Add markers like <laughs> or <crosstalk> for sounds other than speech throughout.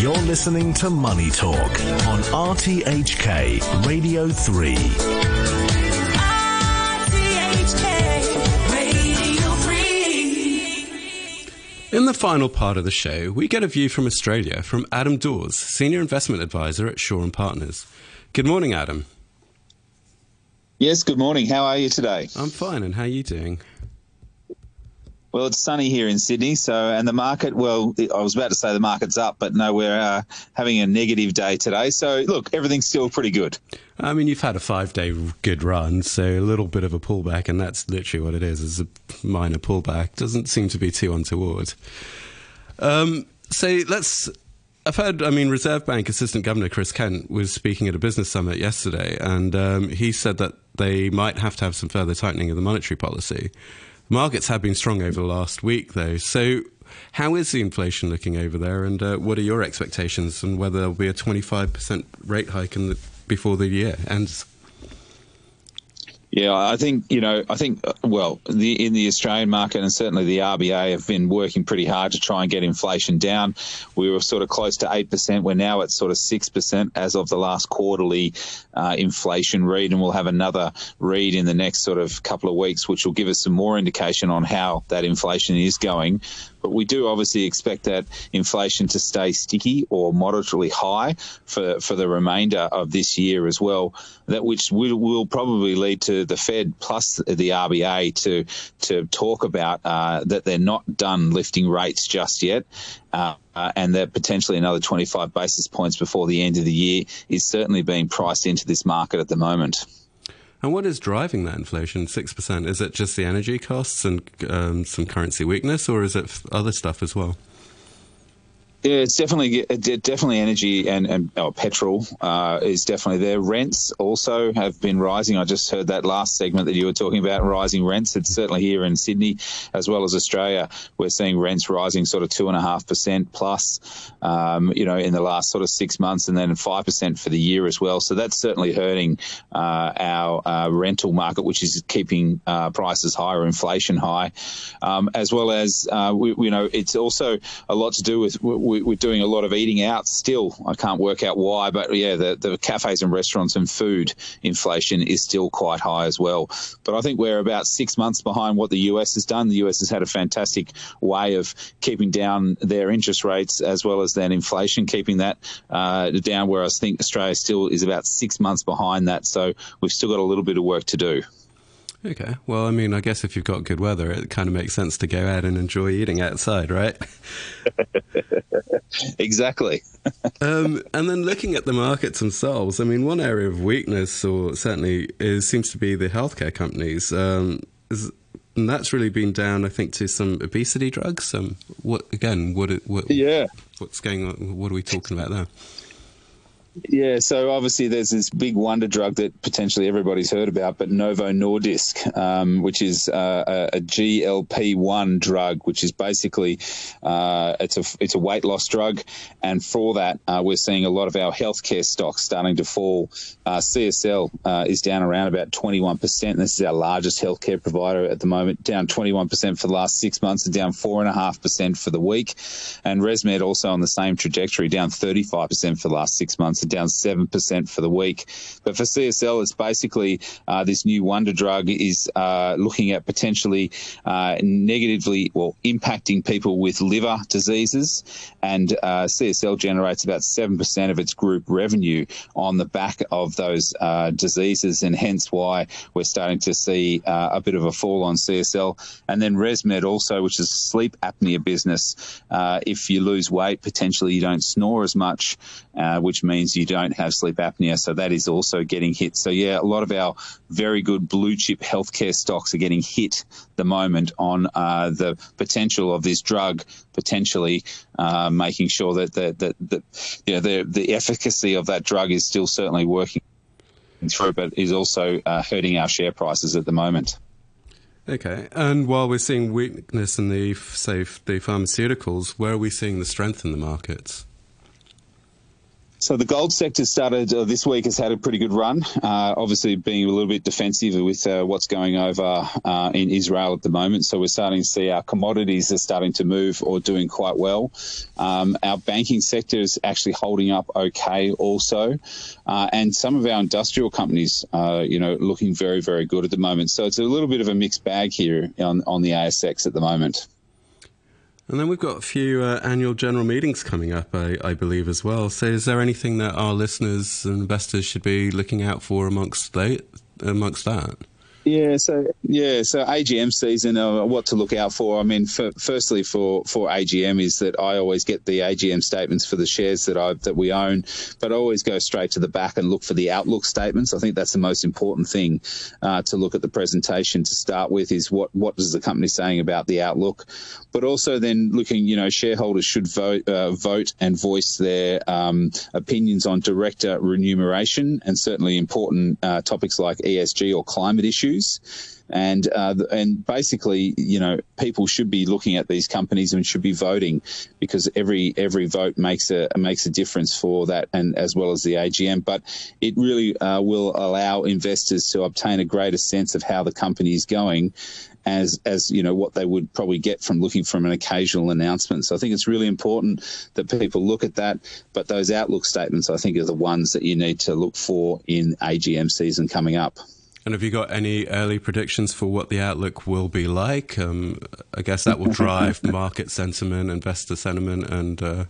You're listening to Money Talk on RTHK Radio 3. RTHK Radio 3. In the final part of the show, we get a view from Australia from Adam Dawes, Senior Investment Advisor at Shaw and Partners. Good morning, Adam. Yes, good morning. How are you today? I'm fine, and how are you doing? Well, it's sunny here in Sydney, so and the market. Well, I was about to say the market's up, but no, we're uh, having a negative day today. So look, everything's still pretty good. I mean, you've had a five day good run, so a little bit of a pullback, and that's literally what it is, is a minor pullback. Doesn't seem to be too untoward. Um, so let's. I've heard, I mean, Reserve Bank Assistant Governor Chris Kent was speaking at a business summit yesterday, and um, he said that they might have to have some further tightening of the monetary policy. Markets have been strong over the last week, though. So, how is the inflation looking over there, and uh, what are your expectations, and whether there'll be a 25% rate hike in the, before the year ends? Yeah, I think you know. I think uh, well, the in the Australian market and certainly the RBA have been working pretty hard to try and get inflation down. We were sort of close to eight percent. We're now at sort of six percent as of the last quarterly uh, inflation read, and we'll have another read in the next sort of couple of weeks, which will give us some more indication on how that inflation is going. But we do obviously expect that inflation to stay sticky or moderately high for, for the remainder of this year as well. That which will, will probably lead to the Fed plus the RBA to to talk about uh, that they're not done lifting rates just yet. Uh, uh, and that potentially another 25 basis points before the end of the year is certainly being priced into this market at the moment. And what is driving that inflation? Six percent? Is it just the energy costs and um, some currency weakness, or is it other stuff as well? Yeah, it's definitely definitely energy and and oh, petrol uh, is definitely there. Rents also have been rising. I just heard that last segment that you were talking about rising rents. It's certainly here in Sydney as well as Australia. We're seeing rents rising sort of two and a half percent plus, um, you know, in the last sort of six months, and then five percent for the year as well. So that's certainly hurting uh, our uh, rental market, which is keeping uh, prices higher, inflation high, um, as well as uh, we, you know, it's also a lot to do with we, are doing a lot of eating out still. I can't work out why, but yeah, the, the cafes and restaurants and food inflation is still quite high as well. But I think we're about six months behind what the US has done. The US has had a fantastic way of keeping down their interest rates as well as then inflation, keeping that uh, down. Whereas I think Australia still is about six months behind that. So we've still got a little bit of work to do. Okay. Well, I mean, I guess if you've got good weather, it kind of makes sense to go out and enjoy eating outside, right? <laughs> exactly. <laughs> um, and then looking at the markets themselves, I mean, one area of weakness, or certainly, is seems to be the healthcare companies. Um, is, and that's really been down, I think, to some obesity drugs. Um, what again? What? What? Yeah. What's going on? What are we talking about there? Yeah, so obviously there's this big wonder drug that potentially everybody's heard about, but Novo Nordisk, um, which is uh, a, a GLP-1 drug, which is basically uh, it's a it's a weight loss drug, and for that uh, we're seeing a lot of our healthcare stocks starting to fall. Uh, CSL uh, is down around about 21%. This is our largest healthcare provider at the moment, down 21% for the last six months and down four and a half percent for the week, and ResMed also on the same trajectory, down 35% for the last six months down 7% for the week. But for CSL, it's basically uh, this new wonder drug is uh, looking at potentially uh, negatively, well, impacting people with liver diseases. And uh, CSL generates about 7% of its group revenue on the back of those uh, diseases, and hence why we're starting to see uh, a bit of a fall on CSL. And then ResMed also, which is sleep apnea business. if you lose weight, potentially you don't snore as much, which means you don't have sleep apnea. So that is also getting hit. So yeah, a lot of our very good blue chip healthcare stocks are getting hit the moment on uh, the potential of this drug potentially uh, making sure that the, the, the, you know, the, the efficacy of that drug is still certainly working through, but is also uh, hurting our share prices at the moment. Okay, and while we're seeing weakness in the say the pharmaceuticals, where are we seeing the strength in the markets? So the gold sector started uh, this week has had a pretty good run. Uh, obviously, being a little bit defensive with uh, what's going over uh, in Israel at the moment. So we're starting to see our commodities are starting to move or doing quite well. Um, our banking sector is actually holding up okay, also, uh, and some of our industrial companies, uh, you know, looking very very good at the moment. So it's a little bit of a mixed bag here on on the ASX at the moment. And then we've got a few uh, annual general meetings coming up, I, I, believe, as well. So, is there anything that our listeners and investors should be looking out for amongst they, amongst that? Yeah, so yeah, so AGM season, uh, what to look out for? I mean, for, firstly, for for AGM is that I always get the AGM statements for the shares that I that we own, but I always go straight to the back and look for the outlook statements. I think that's the most important thing uh, to look at the presentation to start with. Is what what is the company saying about the outlook, but also then looking, you know, shareholders should vote uh, vote and voice their um, opinions on director remuneration and certainly important uh, topics like ESG or climate issues issues. And uh, and basically, you know, people should be looking at these companies and should be voting because every every vote makes a makes a difference for that, and as well as the AGM. But it really uh, will allow investors to obtain a greater sense of how the company is going, as as you know what they would probably get from looking from an occasional announcement. So I think it's really important that people look at that. But those outlook statements, I think, are the ones that you need to look for in AGM season coming up. And have you got any early predictions for what the outlook will be like? Um, I guess that will drive <laughs> market sentiment, investor sentiment, and uh,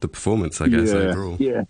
the performance. I guess yeah, overall. Yeah.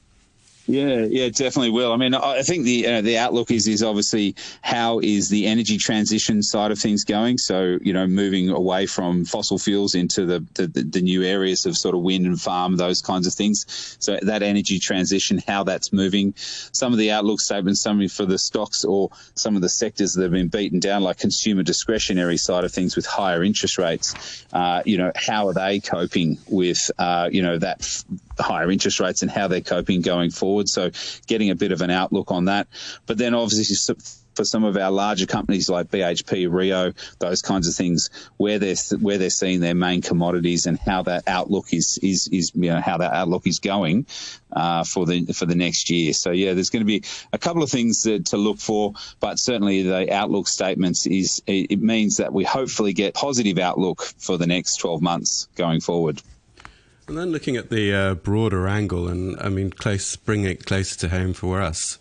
Yeah, yeah, definitely will. I mean, I think the uh, the outlook is is obviously how is the energy transition side of things going. So you know, moving away from fossil fuels into the the, the new areas of sort of wind and farm, those kinds of things. So that energy transition, how that's moving. Some of the outlook statements, some for the stocks or some of the sectors that have been beaten down, like consumer discretionary side of things with higher interest rates. Uh, you know, how are they coping with uh, you know that higher interest rates and how they're coping going forward. So getting a bit of an outlook on that. But then obviously for some of our larger companies like BHP, Rio, those kinds of things, where they're where they're seeing their main commodities and how that outlook is is is you know how that outlook is going uh, for the for the next year. So yeah, there's going to be a couple of things that, to look for, but certainly the outlook statements is it means that we hopefully get positive outlook for the next 12 months going forward. And then looking at the uh, broader angle, and I mean, close, bring it closer to home for us.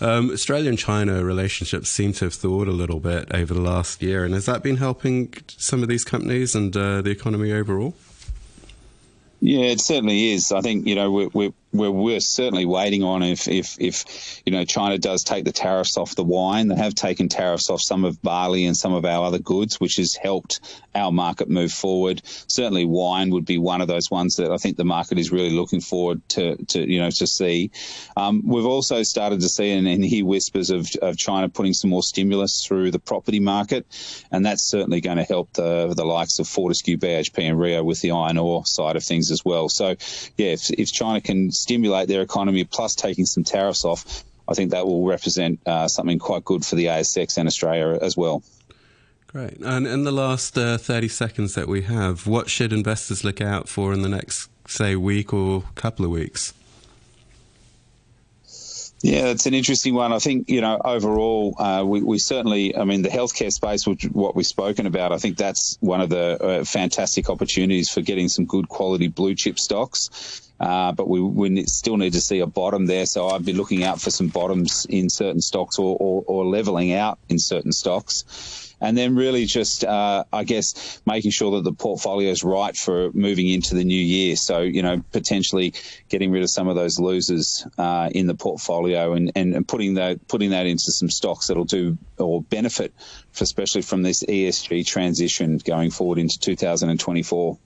Um, Australia and China relationships seem to have thawed a little bit over the last year, and has that been helping some of these companies and uh, the economy overall? Yeah, it certainly is. I think you know we're, we're we're, we're certainly waiting on if, if, if, you know, China does take the tariffs off the wine. They have taken tariffs off some of barley and some of our other goods, which has helped our market move forward. Certainly wine would be one of those ones that I think the market is really looking forward to, to you know, to see. Um, we've also started to see and, and hear whispers of, of China putting some more stimulus through the property market. And that's certainly going to help the, the likes of Fortescue, BHP and Rio with the iron ore side of things as well. So, yeah, if, if China can stimulate their economy, plus taking some tariffs off, I think that will represent uh, something quite good for the ASX and Australia as well. Great. And in the last uh, 30 seconds that we have, what should investors look out for in the next, say, week or couple of weeks? Yeah, it's an interesting one. I think you know overall, uh, we, we, certainly. I mean, the healthcare space, which what we've spoken about, I think that's one of the uh, fantastic opportunities for getting some good quality blue chip stocks. Uh, but we, we still need to see a bottom there. So I'd be looking out for some bottoms in certain stocks or, or, or leveling out in certain stocks. And then really just, uh, I guess, making sure that the portfolio is right for moving into the new year. So, you know, potentially getting rid of some of those losers uh, in the portfolio and, and, and putting that putting that into some stocks that'll do or benefit, especially from this ESG transition going forward into 2024.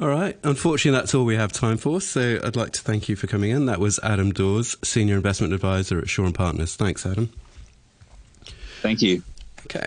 All right. Unfortunately, that's all we have time for. So I'd like to thank you for coming in. That was Adam Dawes, Senior Investment Advisor at Shaw and Partners. Thanks, Adam. Thank you.